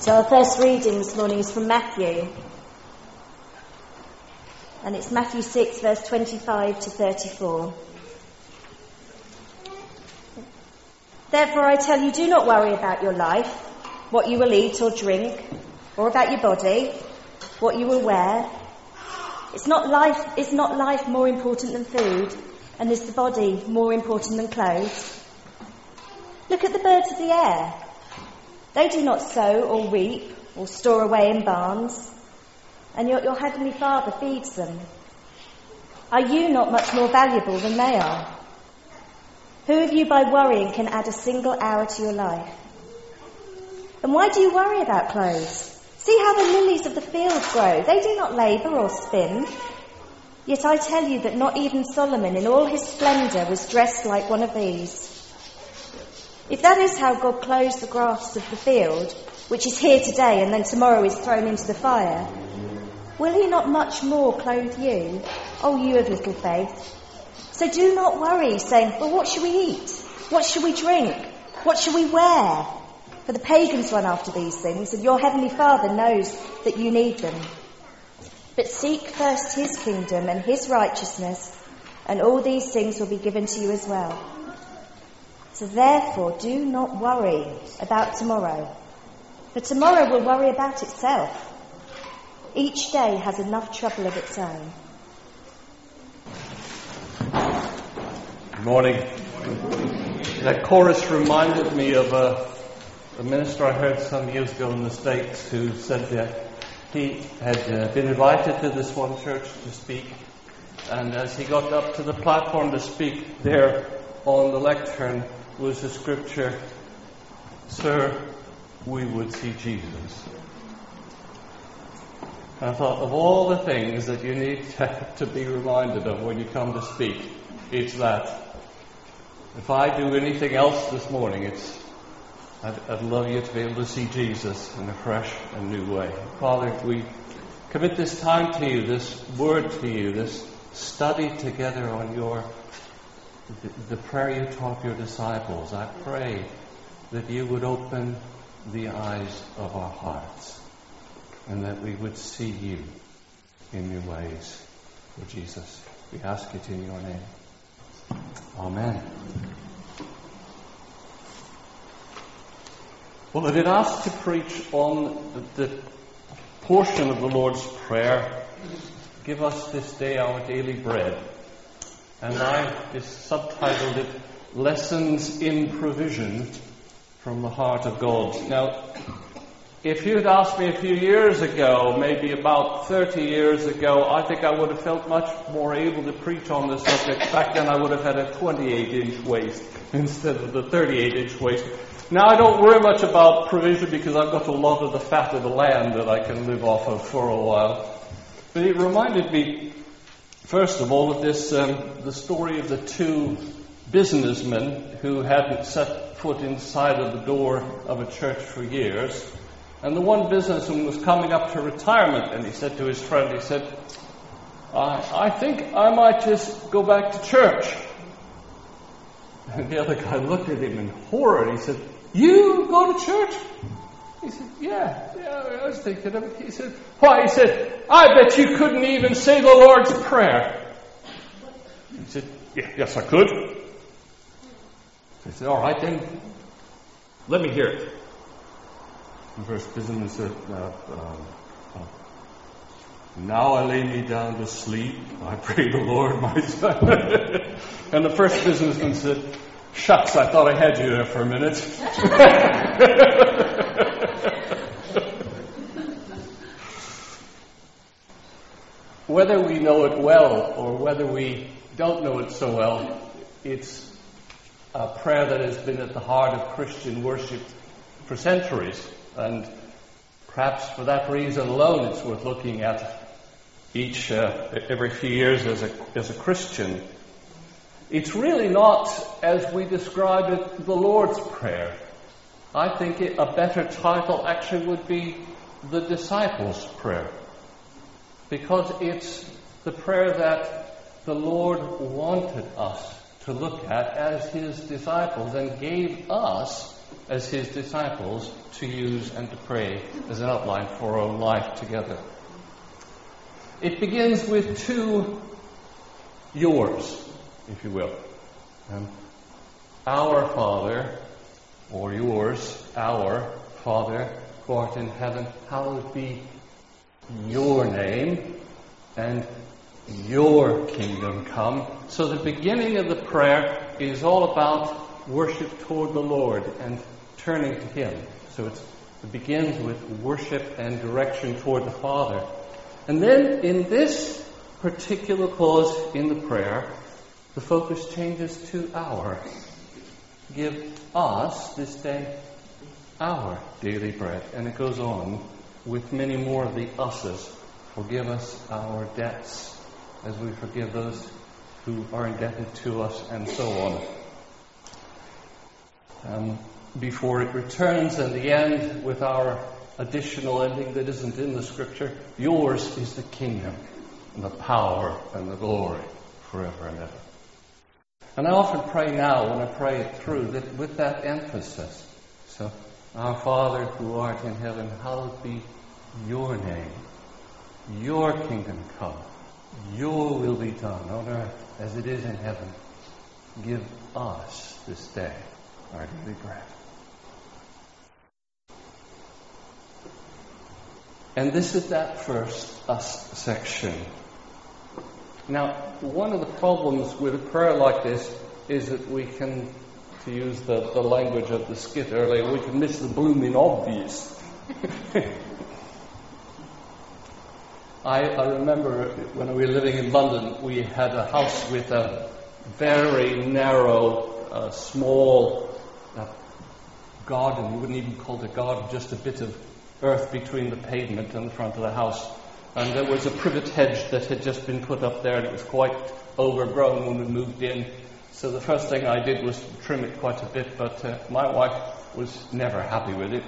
So our first reading this morning is from Matthew. And it's Matthew 6, verse 25 to 34. Therefore I tell you, do not worry about your life, what you will eat or drink, or about your body, what you will wear. It's not life, is not life more important than food? And is the body more important than clothes? Look at the birds of the air. They do not sow or reap or store away in barns, and yet your heavenly Father feeds them. Are you not much more valuable than they are? Who of you by worrying can add a single hour to your life? And why do you worry about clothes? See how the lilies of the field grow. They do not labour or spin. Yet I tell you that not even Solomon in all his splendour was dressed like one of these. If that is how God clothes the grass of the field, which is here today and then tomorrow is thrown into the fire, will he not much more clothe you, O you of little faith? So do not worry, saying, Well, what shall we eat? What shall we drink? What shall we wear? For the pagans run after these things, and your heavenly Father knows that you need them. But seek first his kingdom and his righteousness, and all these things will be given to you as well. So therefore, do not worry about tomorrow, for tomorrow will worry about itself. Each day has enough trouble of its own. Good morning. That chorus reminded me of a, a, minister I heard some years ago in the States who said that he had uh, been invited to this one church to speak, and as he got up to the platform to speak, there on the lectern was the scripture, Sir, we would see Jesus. And I thought, of all the things that you need to, be reminded of when you come to speak, it's that. If I do anything else this morning, it's I'd, I'd, love you to be able to see Jesus in a fresh and new way. Father, we commit this time to you, this word to you, this study together on your the, the prayer you taught your disciples. I pray that you would open the eyes of our hearts and that we would see you in new ways. For Jesus, we ask it in your name. Amen. Well, I've been asked to preach on the, the portion of the Lord's Prayer Give us this day our daily bread. And I is subtitled it Lessons in Provision from the Heart of God. Now, if you'd asked me a few years ago, maybe about 30 years ago, I think I would have felt much more able to preach on this subject. Back then I would have had a 28 inch waist instead of the 38 inch waist. Now I don't worry much about provision because I've got a lot of the fat of the land that I can live off of for a while. But it reminded me, first of all, of this, um, the story of the two businessmen who hadn't set foot inside of the door of a church for years. And the one businessman was coming up to retirement, and he said to his friend, he said, I, I think I might just go back to church. And the other guy looked at him in horror, and he said, You go to church? He said, Yeah, yeah, I was thinking of it. He said, Why? He said, I bet you couldn't even say the Lord's Prayer. He said, yeah, Yes, I could. He said, All right, then, let me hear it. The first business said, uh, um, uh, now I lay me down to sleep. I pray the Lord my son. and the first businessman said, Shucks, I thought I had you there for a minute. whether we know it well or whether we don't know it so well, it's a prayer that has been at the heart of Christian worship for centuries. And perhaps for that reason alone, it's worth looking at each uh, every few years as a as a Christian. It's really not, as we describe it, the Lord's Prayer. I think it, a better title actually would be the Disciples' Prayer, because it's the prayer that the Lord wanted us to look at as His disciples and gave us as his disciples to use and to pray as an outline for our life together. It begins with two yours, if you will. Um, our Father, or yours, our Father, who art in heaven, hallowed be your name, and your kingdom come. So the beginning of the prayer is all about worship toward the Lord and turning to Him. So it begins with worship and direction toward the Father. And then in this particular clause in the prayer, the focus changes to our. Give us this day our daily bread. And it goes on with many more of the us's. Forgive us our debts as we forgive those who are indebted to us, and so on. Um, before it returns, and the end with our additional ending that isn't in the scripture yours is the kingdom, and the power, and the glory forever and ever. And I often pray now, when I pray it through, that with that emphasis. So, our Father who art in heaven, hallowed be your name. Your kingdom come. Your will be done on earth as it is in heaven. Give us this day our daily bread. And this is that first us section. Now, one of the problems with a prayer like this is that we can, to use the, the language of the skit earlier, we can miss the blooming obvious. I, I, remember when we were living in London, we had a house with a very narrow, uh, small uh, garden. You wouldn't even call it a garden, just a bit of earth between the pavement and the front of the house. And there was a privet hedge that had just been put up there, and it was quite overgrown when we moved in. So the first thing I did was trim it quite a bit, but uh, my wife was never happy with it.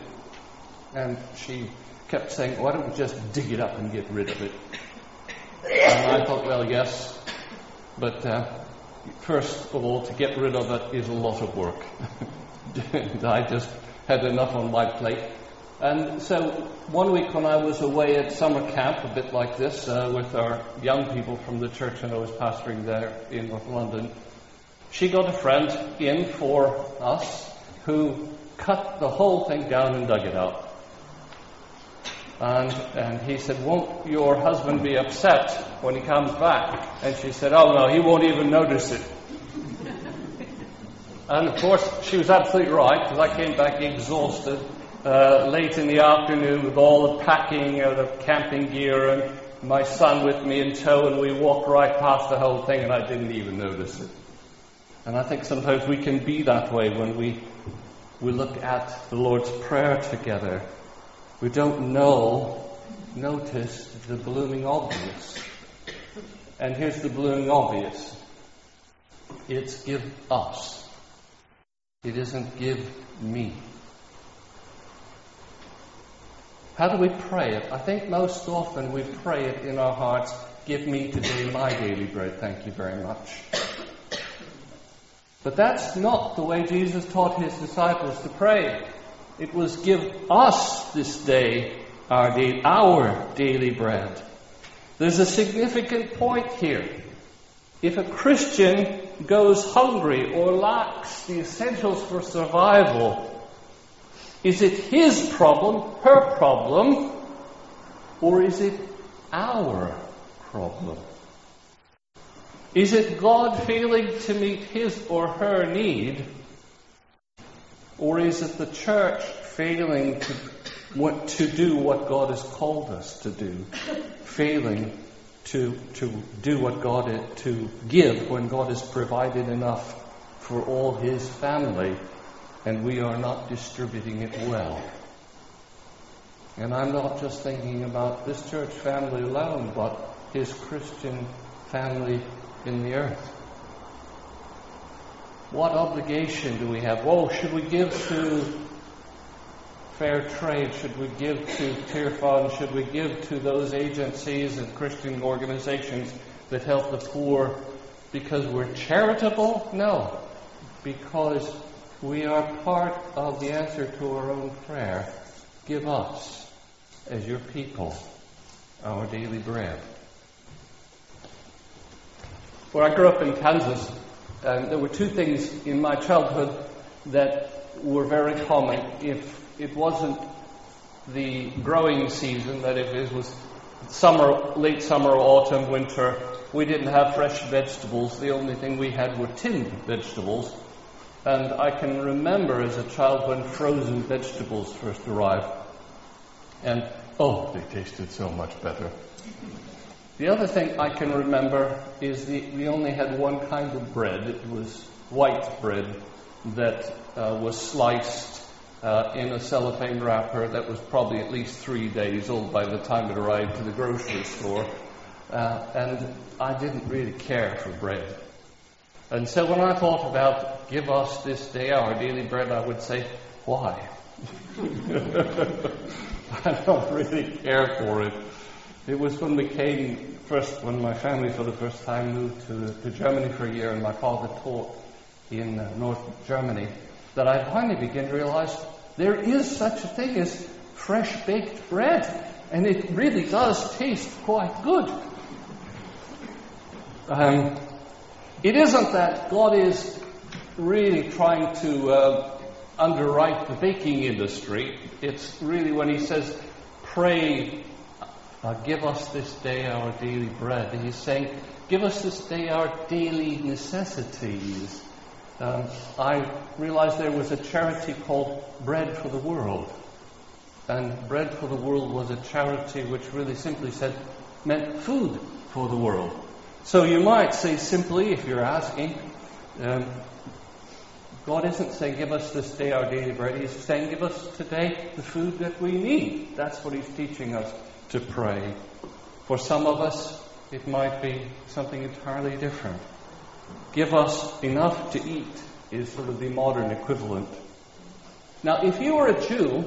And she kept saying, why don't we just dig it up and get rid of it? And I thought, well, yes, but uh, first of all, to get rid of it is a lot of work. and I just had enough on my plate. And so one week when I was away at summer camp, a bit like this, uh, with our young people from the church and I was pastoring there in North London, she got a friend in for us who cut the whole thing down and dug it out. And, and he said, Won't your husband be upset when he comes back? And she said, Oh no, he won't even notice it. and of course, she was absolutely right, because I came back exhausted uh, late in the afternoon with all the packing of the camping gear and my son with me in tow, and we walked right past the whole thing, and I didn't even notice it. And I think sometimes we can be that way when we, we look at the Lord's Prayer together we don't know, notice the blooming obvious. And here's the blooming obvious it's give us, it isn't give me. How do we pray it? I think most often we pray it in our hearts give me today my daily bread, thank you very much. But that's not the way Jesus taught his disciples to pray. It was give us this day our, our daily bread. There's a significant point here. If a Christian goes hungry or lacks the essentials for survival, is it his problem, her problem, or is it our problem? Is it God failing to meet his or her need, or is it the church failing to, what, to do what God has called us to do? Failing to, to do what God, is, to give when God has provided enough for all His family and we are not distributing it well. And I'm not just thinking about this church family alone, but His Christian family in the earth. What obligation do we have? Oh, should we give to fair trade? Should we give to Tearfund? Should we give to those agencies and Christian organizations that help the poor because we're charitable? No, because we are part of the answer to our own prayer. Give us, as your people, our daily bread. Where I grew up in Kansas, um, there were two things in my childhood that were very common. If it wasn't the growing season, that if it was summer, late summer, autumn, winter, we didn't have fresh vegetables. The only thing we had were tinned vegetables. And I can remember as a child when frozen vegetables first arrived. And oh, they tasted so much better. The other thing I can remember is the, we only had one kind of bread. It was white bread that uh, was sliced uh, in a cellophane wrapper that was probably at least three days old by the time it arrived to the grocery store. Uh, and I didn't really care for bread. And so when I thought about give us this day our daily bread, I would say, why? I don't really care for it. It was when we came first, when my family for the first time moved to, to Germany for a year and my father taught in uh, North Germany, that I finally began to realize there is such a thing as fresh baked bread. And it really does taste quite good. Um, it isn't that God is really trying to uh, underwrite the baking industry. It's really when He says, pray, uh, give us this day our daily bread. He's saying, give us this day our daily necessities. Um, I realized there was a charity called Bread for the World. And Bread for the World was a charity which really simply said, meant food for the world. So you might say simply, if you're asking, um, God isn't saying, give us this day our daily bread. He's saying, give us today the food that we need. That's what He's teaching us to pray. For some of us, it might be something entirely different. Give us enough to eat is sort of the modern equivalent. Now, if you were a Jew,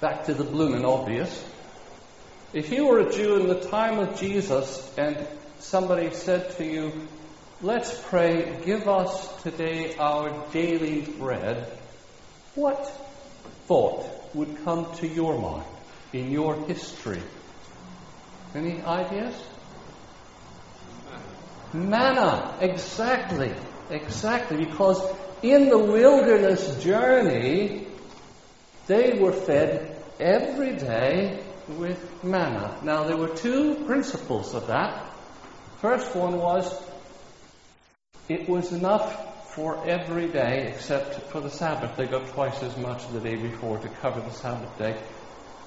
back to the bloomin' obvious, if you were a Jew in the time of Jesus and somebody said to you, Let's pray, give us today our daily bread, what thought would come to your mind in your history? Any ideas? Manna, exactly, exactly, because in the wilderness journey, they were fed every day with manna. Now, there were two principles of that. First one was it was enough for every day except for the Sabbath. They got twice as much the day before to cover the Sabbath day.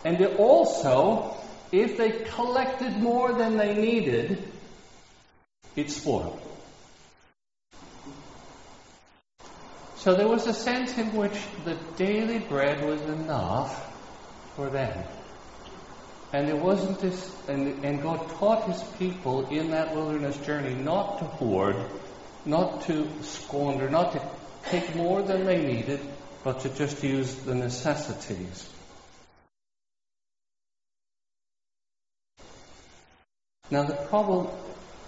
And also, if they collected more than they needed, it spoiled. So there was a sense in which the daily bread was enough for them. And it wasn't this, and, and God taught his people in that wilderness journey not to hoard, not to squander, not to take more than they needed, but to just use the necessities. Now, the problem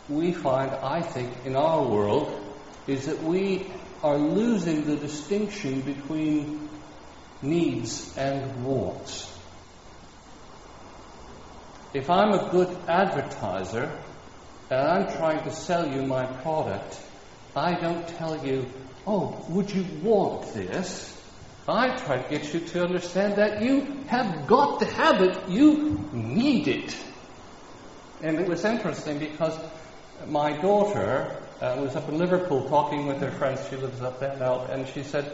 we find, I think, in our world is that we are losing the distinction between needs and wants. If I'm a good advertiser and I'm trying to sell you my product, I don't tell you, oh, would you want this? I try to get you to understand that you have got to have it, you need it. And it was interesting because my daughter uh, was up in Liverpool talking with her friends. She lives up there now. And she said,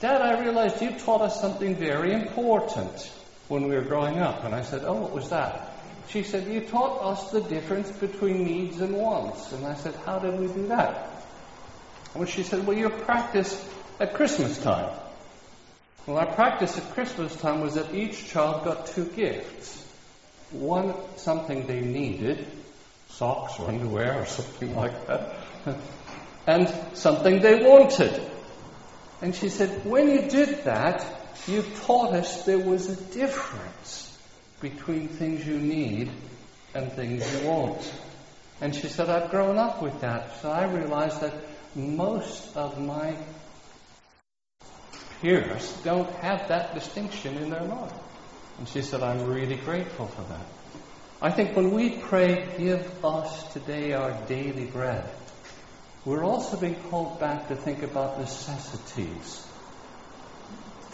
Dad, I realized you taught us something very important when we were growing up. And I said, Oh, what was that? She said, You taught us the difference between needs and wants. And I said, How did we do that? Well, she said, Well, your practice at Christmas time. Well, our practice at Christmas time was that each child got two gifts. One, something they needed, socks or underwear or something like that, and something they wanted. And she said, when you did that, you taught us there was a difference between things you need and things you want. And she said, I've grown up with that. So I realized that most of my peers don't have that distinction in their mind. And she said, I'm really grateful for that. I think when we pray, give us today our daily bread, we're also being called back to think about necessities,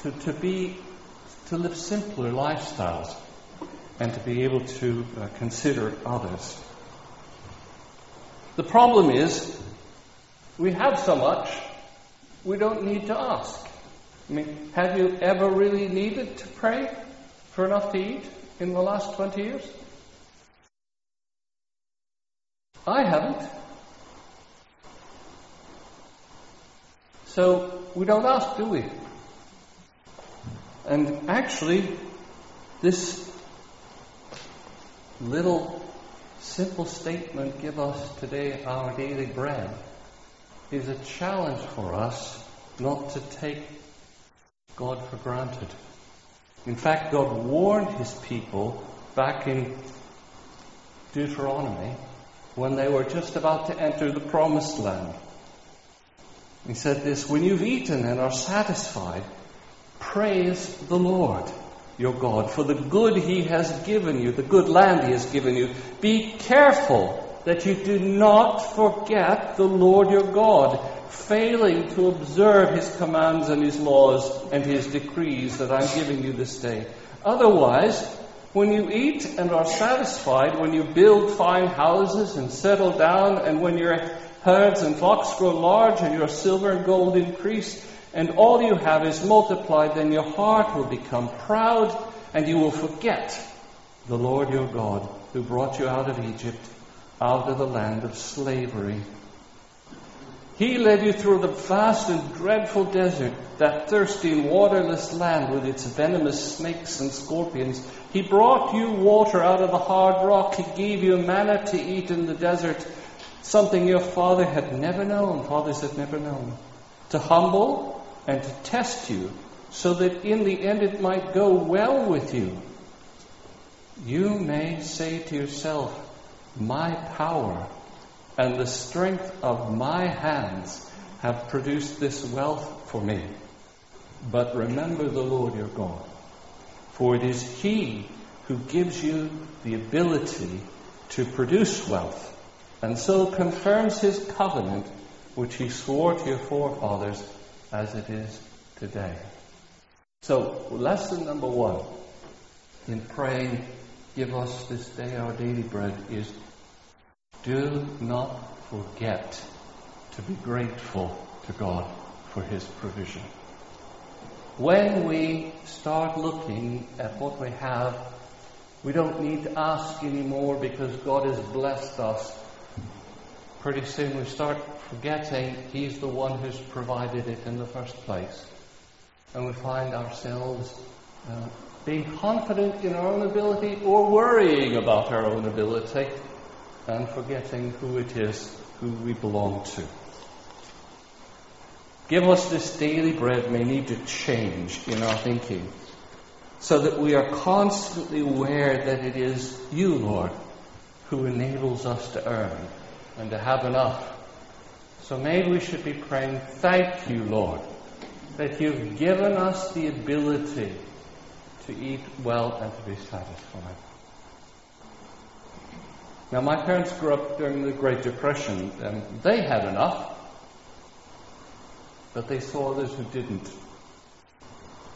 to, to be, to live simpler lifestyles, and to be able to uh, consider others. The problem is, we have so much, we don't need to ask. I mean, have you ever really needed to pray for enough to eat in the last 20 years? I haven't. So we don't ask, do we? And actually, this little simple statement, give us today our daily bread, is a challenge for us not to take God for granted. In fact, God warned his people back in Deuteronomy when they were just about to enter the promised land. He said this When you've eaten and are satisfied, praise the Lord your God for the good he has given you, the good land he has given you. Be careful that you do not forget the Lord your God, failing to observe his commands and his laws and his decrees that I'm giving you this day. Otherwise, when you eat and are satisfied, when you build fine houses and settle down, and when your herds and flocks grow large and your silver and gold increase, and all you have is multiplied, then your heart will become proud and you will forget the Lord your God who brought you out of Egypt, out of the land of slavery. He led you through the vast and dreadful desert, that thirsty waterless land with its venomous snakes and scorpions. He brought you water out of the hard rock. He gave you manna to eat in the desert, something your father had never known, fathers had never known. To humble and to test you, so that in the end it might go well with you. You may say to yourself, My power and the strength of my hands have produced this wealth for me. But remember the Lord your God, for it is He who gives you the ability to produce wealth, and so confirms His covenant which He swore to your forefathers as it is today. So, lesson number one in praying, give us this day our daily bread, is do not forget to be grateful to God for His provision. When we start looking at what we have, we don't need to ask anymore because God has blessed us. Pretty soon we start forgetting He's the one who's provided it in the first place. And we find ourselves uh, being confident in our own ability or worrying about our own ability and forgetting who it is who we belong to. Give us this daily bread may need to change in our thinking so that we are constantly aware that it is you, Lord, who enables us to earn and to have enough. So maybe we should be praying, Thank you, Lord, that you've given us the ability to eat well and to be satisfied. Now, my parents grew up during the Great Depression, and they had enough, but they saw others who didn't.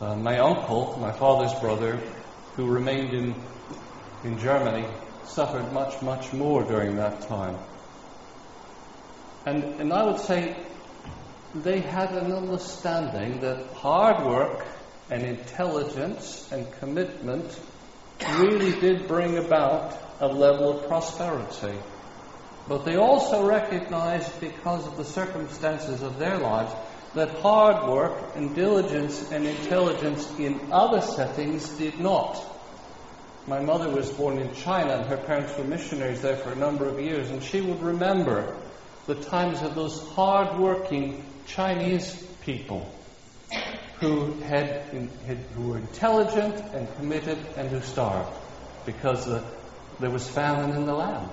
Uh, my uncle, my father's brother, who remained in, in Germany, suffered much, much more during that time. And, and I would say they had an understanding that hard work and intelligence and commitment really did bring about a level of prosperity. But they also recognized, because of the circumstances of their lives, that hard work and diligence and intelligence in other settings did not. My mother was born in China, and her parents were missionaries there for a number of years, and she would remember the times of those hard-working Chinese people who had, who were intelligent and committed and who starved because the there was famine in the land.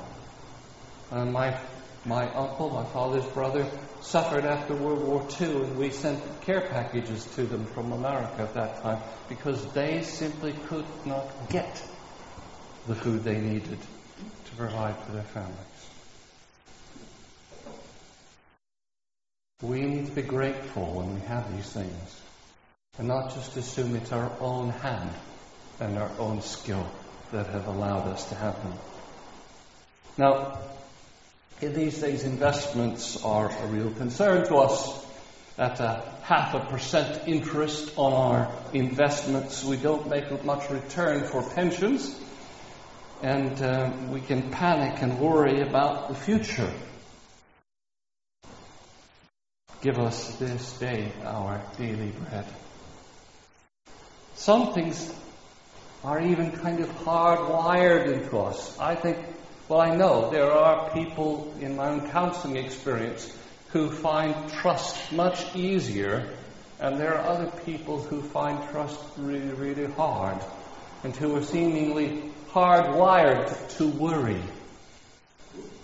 And my My uncle, my father's brother, suffered after World War II, and we sent care packages to them from America at that time because they simply could not get the food they needed to provide for their families. We need to be grateful when we have these things and not just assume it's our own hand and our own skill that have allowed us to have them. Now, in these days, investments are a real concern to us. At a half a percent interest on our investments, we don't make much return for pensions, and uh, we can panic and worry about the future. Give us this day our daily bread. Some things are even kind of hardwired into us. I think, well, I know there are people in my own counseling experience who find trust much easier, and there are other people who find trust really, really hard, and who are seemingly hardwired to worry.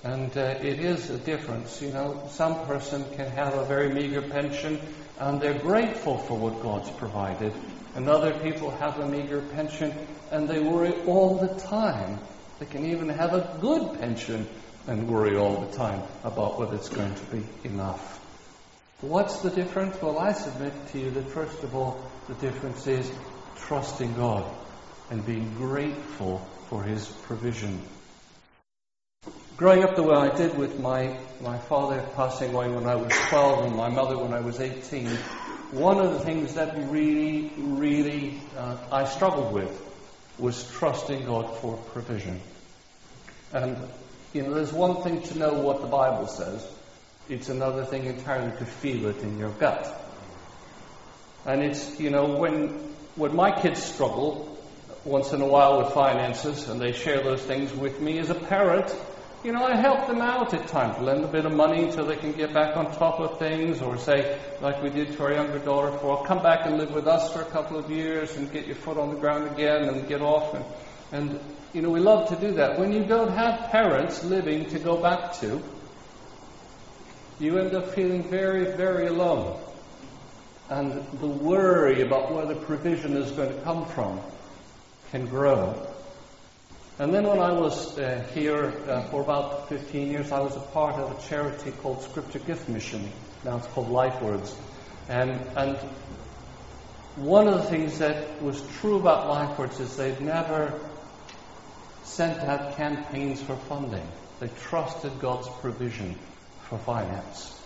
And uh, it is a difference. You know, some person can have a very meager pension and they're grateful for what God's provided, and other people have a meager pension and they worry all the time. They can even have a good pension and worry all the time about whether it's going to be enough. What's the difference? Well, I submit to you that first of all, the difference is trusting God and being grateful for His provision. Growing up the way I did with my, my father passing away when I was 12 and my mother when I was 18, one of the things that really, really uh, I struggled with was trusting God for provision. And, you know, there's one thing to know what the Bible says, it's another thing entirely to feel it in your gut. And it's, you know, when, when my kids struggle once in a while with finances and they share those things with me as a parent, you know, I help them out at times, lend a bit of money until they can get back on top of things, or say, like we did to our younger daughter, for come back and live with us for a couple of years and get your foot on the ground again and get off. And, and you know, we love to do that. When you don't have parents living to go back to, you end up feeling very, very alone. And the worry about where the provision is going to come from can grow. And then when I was uh, here uh, for about 15 years, I was a part of a charity called Scripture Gift Mission. Now it's called LifeWords. And, and one of the things that was true about LifeWords is they'd never sent out campaigns for funding. They trusted God's provision for finance.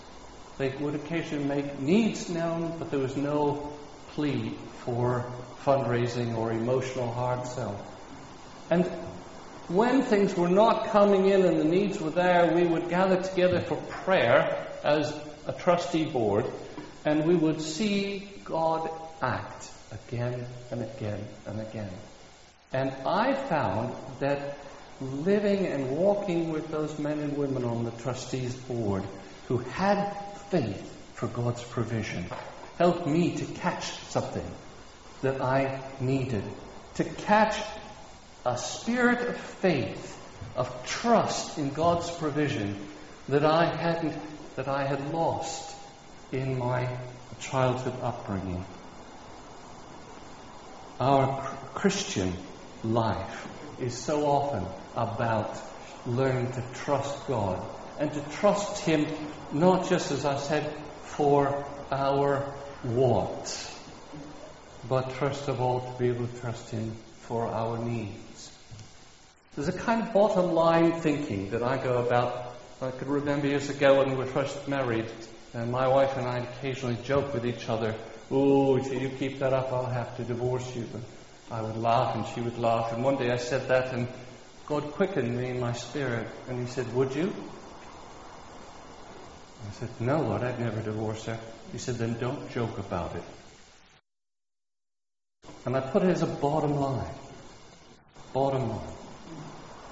They would occasionally make needs known, but there was no plea for fundraising or emotional hard sell. And when things were not coming in and the needs were there, we would gather together for prayer as a trustee board, and we would see God act again and again and again. And I found that living and walking with those men and women on the trustees board who had faith for God's provision helped me to catch something that I needed, to catch a spirit of faith, of trust in God's provision that I hadn't, that I had lost in my childhood upbringing. Our Christian life is so often about learning to trust God and to trust Him not just, as I said, for our wants, but first of all to be able to trust Him for our needs. There's a kind of bottom line thinking that I go about. I could remember years ago when we were first married, and my wife and I occasionally joke with each other, Oh, if you keep that up, I'll have to divorce you. And I would laugh, and she would laugh. And one day I said that, and God quickened me in my spirit, and He said, Would you? I said, No, Lord, I'd never divorce her. He said, Then don't joke about it. And I put it as a bottom line. Bottom line.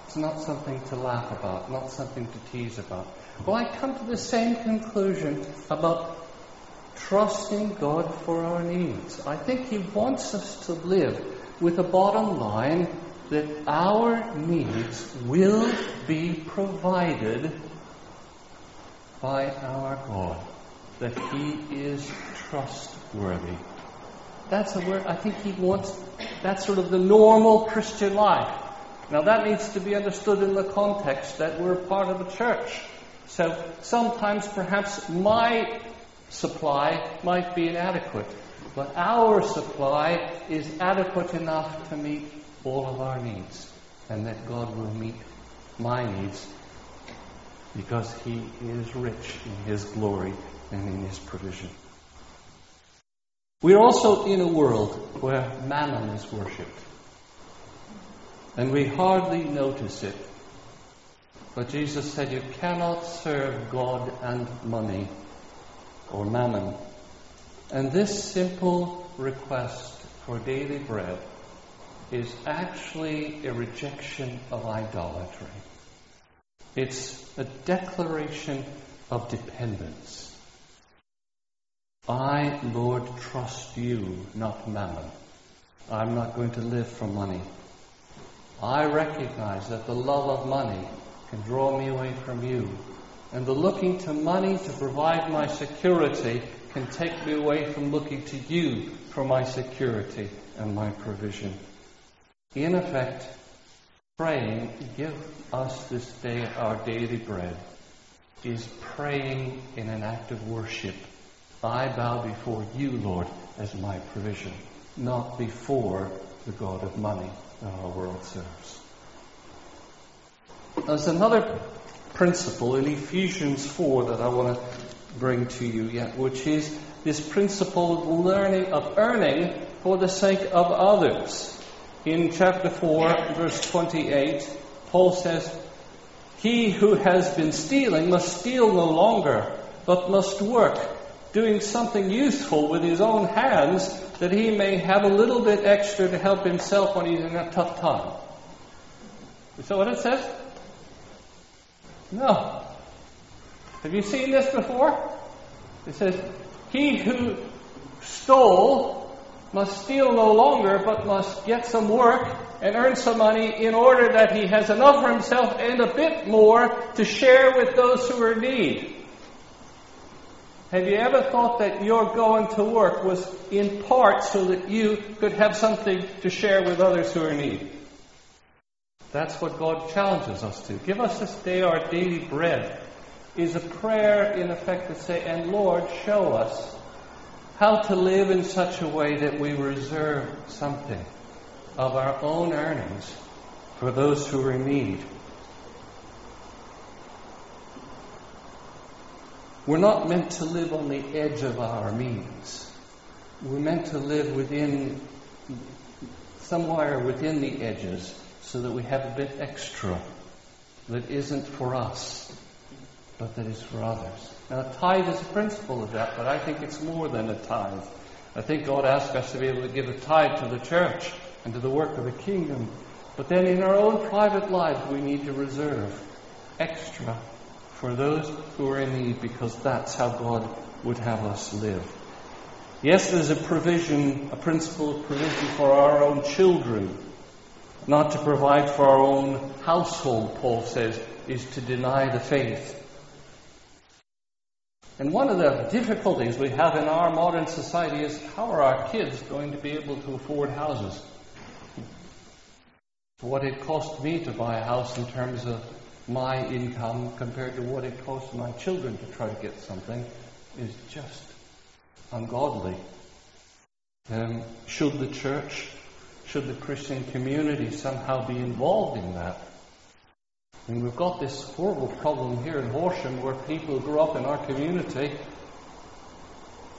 It's not something to laugh about, not something to tease about. Well, I come to the same conclusion about trusting God for our needs. I think He wants us to live with a bottom line that our needs will be provided by our God that He is trustworthy. That's a word I think He wants, that's sort of the normal Christian life. Now that needs to be understood in the context that we're part of a church. So sometimes perhaps my supply might be inadequate, but our supply is adequate enough to meet all of our needs, and that God will meet my needs because He is rich in His glory and in His provision. We're also in a world where mammon is worshipped. And we hardly notice it. But Jesus said you cannot serve God and money or mammon. And this simple request for daily bread is actually a rejection of idolatry. It's a declaration of dependence. I, Lord, trust you, not mammon. I'm not going to live for money. I recognize that the love of money can draw me away from you. And the looking to money to provide my security can take me away from looking to you for my security and my provision. In effect, praying, give us this day our daily bread, is praying in an act of worship. I bow before you, Lord, as my provision, not before the God of money our world serves. There's another principle in Ephesians 4 that I want to bring to you yet, which is this principle of learning, of earning for the sake of others. In chapter 4, verse 28, Paul says, He who has been stealing must steal no longer, but must work, doing something useful with his own hands, that he may have a little bit extra to help himself when he's in a tough time. Is that what it says? No. Have you seen this before? It says, He who stole must steal no longer, but must get some work and earn some money in order that he has enough for himself and a bit more to share with those who are in need. Have you ever thought that your going to work was in part so that you could have something to share with others who are in need? That's what God challenges us to. Give us this day our daily bread is a prayer in effect to say, and Lord, show us how to live in such a way that we reserve something of our own earnings for those who are in need. We're not meant to live on the edge of our means. We're meant to live within, somewhere within the edges, so that we have a bit extra that isn't for us, but that is for others. Now, tithe is a principle of that, but I think it's more than a tithe. I think God asks us to be able to give a tithe to the church and to the work of the kingdom. But then in our own private lives, we need to reserve extra for those who are in need because that's how God would have us live. Yes, there's a provision, a principle of provision for our own children. Not to provide for our own household, Paul says, is to deny the faith. And one of the difficulties we have in our modern society is how are our kids going to be able to afford houses? What it cost me to buy a house in terms of my income compared to what it costs my children to try to get something is just ungodly. Um, should the church, should the Christian community somehow be involved in that? And we've got this horrible problem here in Horsham where people grow up in our community,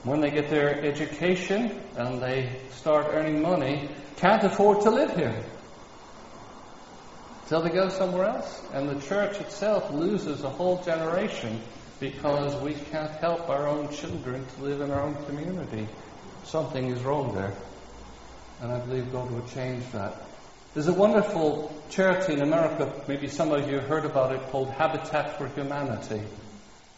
when they get their education and they start earning money, can't afford to live here. So they go somewhere else. And the church itself loses a whole generation because we can't help our own children to live in our own community. Something is wrong there. And I believe God will change that. There's a wonderful charity in America, maybe some of you heard about it, called Habitat for Humanity.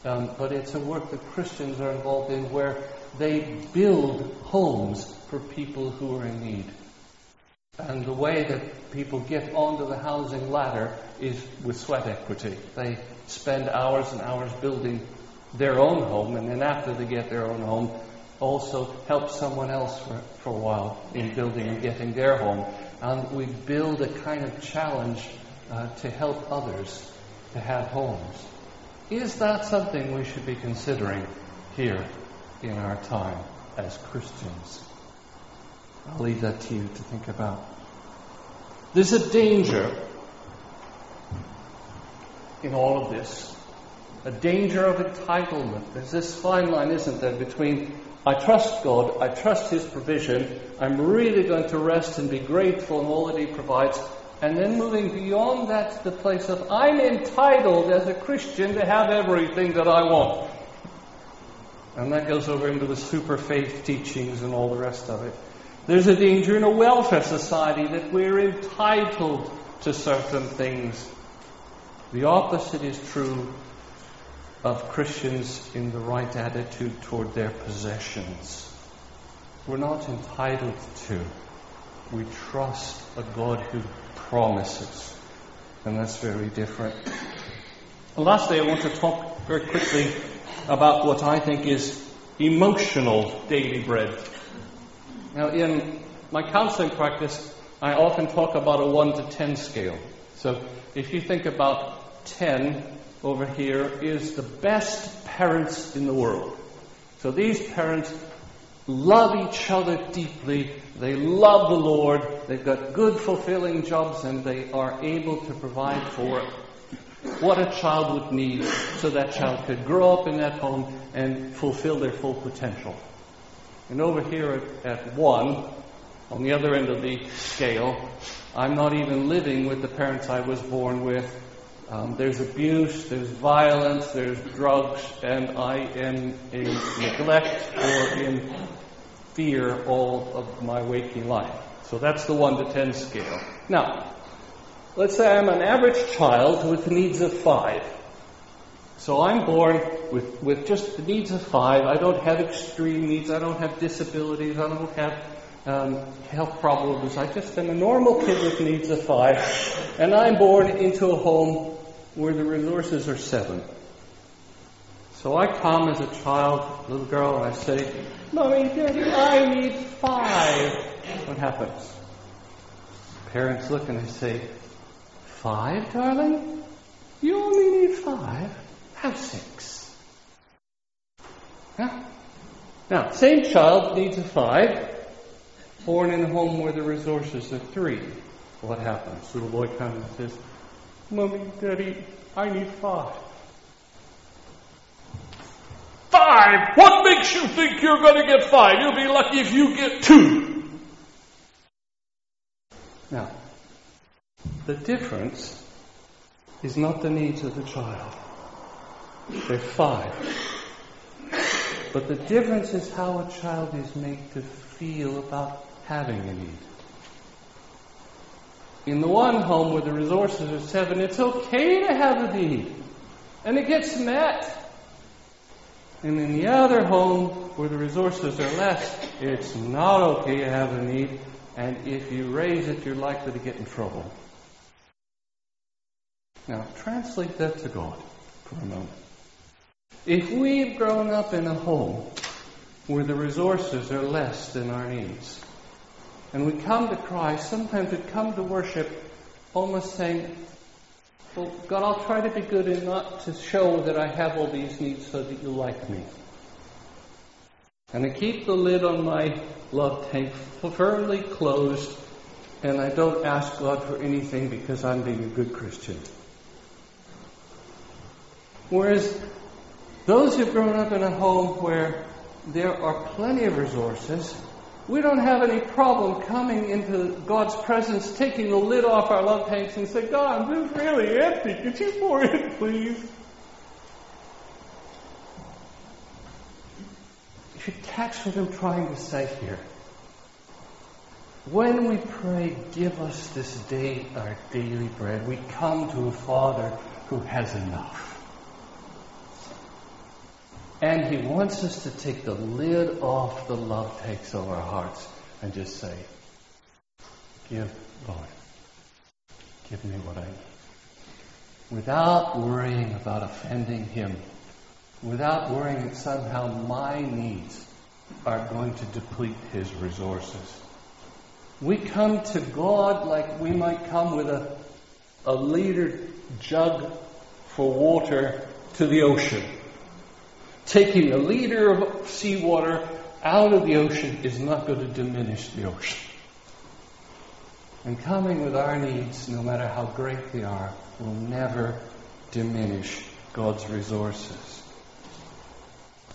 Um, but it's a work that Christians are involved in where they build homes for people who are in need. And the way that people get onto the housing ladder is with sweat equity. They spend hours and hours building their own home, and then after they get their own home, also help someone else for, for a while in building and getting their home. And we build a kind of challenge uh, to help others to have homes. Is that something we should be considering here in our time as Christians? I'll leave that to you to think about. There's a danger in all of this. A danger of entitlement. There's this fine line, isn't there, between I trust God, I trust His provision, I'm really going to rest and be grateful in all that He provides, and then moving beyond that to the place of I'm entitled as a Christian to have everything that I want. And that goes over into the super faith teachings and all the rest of it. There's a danger in a welfare society that we're entitled to certain things. The opposite is true of Christians in the right attitude toward their possessions. We're not entitled to. We trust a God who promises. And that's very different. lastly, I want to talk very quickly about what I think is emotional daily bread. Now, in my counseling practice, I often talk about a 1 to 10 scale. So if you think about 10, over here is the best parents in the world. So these parents love each other deeply. They love the Lord. They've got good, fulfilling jobs, and they are able to provide for what a child would need so that child could grow up in that home and fulfill their full potential. And over here at, at one, on the other end of the scale, I'm not even living with the parents I was born with. Um, there's abuse, there's violence, there's drugs, and I am in neglect or in fear all of my waking life. So that's the 1 to 10 scale. Now, let's say I'm an average child with needs of 5. So I'm born with, with just the needs of 5. I don't have extreme needs, I don't have disabilities, I don't have um, health problems. I just am a normal kid with needs of 5. And I'm born into a home where the resources are seven. So I come as a child, little girl, and I say, Mommy, Daddy, I need five. What happens? Parents look and they say, Five, darling? You only need five. Have six. Yeah? Now, same child needs a five, born in a home where the resources are three. What happens? Little boy comes and says, Mommy, Daddy, I need five. Five? What makes you think you're going to get five? You'll be lucky if you get two. Now, the difference is not the needs of the child. They're five. But the difference is how a child is made to feel about having a need. In the one home where the resources are seven, it's okay to have a need. And it gets met. And in the other home where the resources are less, it's not okay to have a need. And if you raise it, you're likely to get in trouble. Now, translate that to God for a moment. If we've grown up in a home where the resources are less than our needs, and we come to Christ, sometimes we come to worship almost saying, Well, God, I'll try to be good and not to show that I have all these needs so that you like me. And I keep the lid on my love tank firmly closed, and I don't ask God for anything because I'm being a good Christian. Whereas those who've grown up in a home where there are plenty of resources, we don't have any problem coming into God's presence, taking the lid off our love tanks and say, God, this is really empty. Could you pour in, please? You should catch what I'm trying to say here. When we pray, give us this day our daily bread, we come to a Father who has enough. And He wants us to take the lid off the love tanks of our hearts and just say, Give, Lord. Give me what I need. Without worrying about offending Him without worrying that somehow my needs are going to deplete his resources. We come to God like we might come with a, a liter jug for water to the ocean. Taking a liter of seawater out of the ocean is not going to diminish the ocean. And coming with our needs, no matter how great they are, will never diminish God's resources.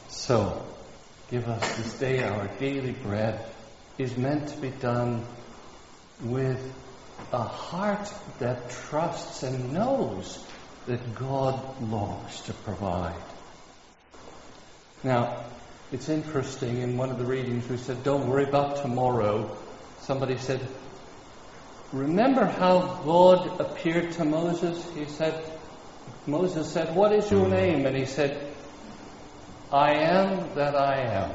So, give us this day our daily bread is meant to be done with a heart that trusts and knows that God longs to provide. Now, it's interesting, in one of the readings we said, don't worry about tomorrow. Somebody said, remember how God appeared to Moses? He said, Moses said, what is your name? And he said, I am that I am.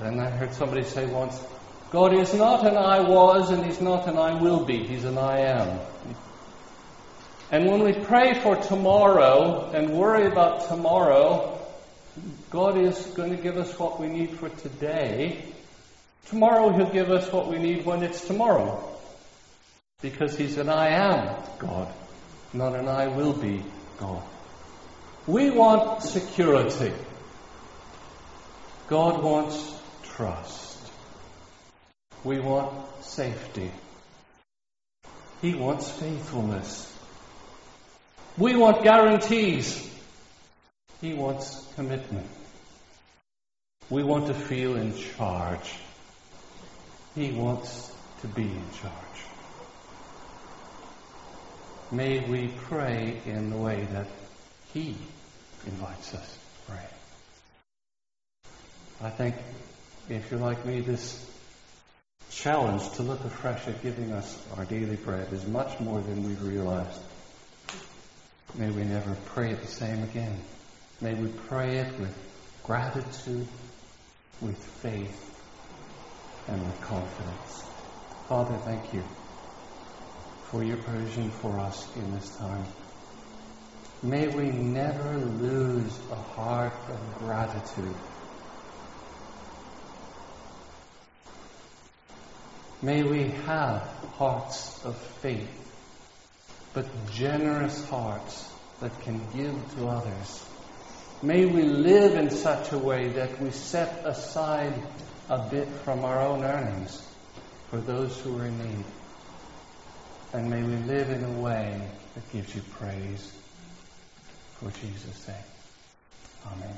And I heard somebody say once, God is not an I was and He's not an I will be. He's an I am. And when we pray for tomorrow and worry about tomorrow, God is going to give us what we need for today. Tomorrow He'll give us what we need when it's tomorrow. Because He's an I am God, not an I will be God. We want security. God wants trust. We want safety. He wants faithfulness. We want guarantees. He wants commitment. We want to feel in charge. He wants to be in charge. May we pray in the way that He invites us to pray. I think, if you're like me, this challenge to look afresh at giving us our daily bread is much more than we've realized. May we never pray the same again. May we pray it with gratitude, with faith, and with confidence. Father, thank you for your provision for us in this time. May we never lose a heart of gratitude. May we have hearts of faith, but generous hearts that can give to others. May we live in such a way that we set aside a bit from our own earnings for those who are in need. And may we live in a way that gives you praise for Jesus' sake. Amen.